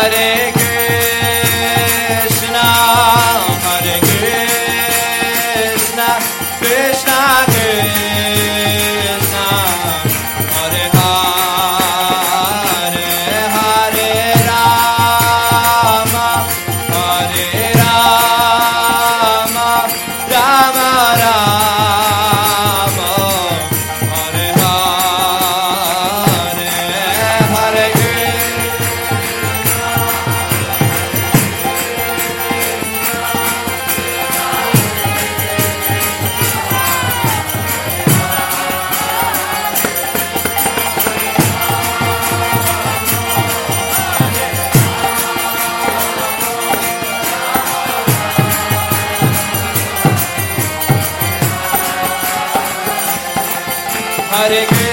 Hare Hare Krishna,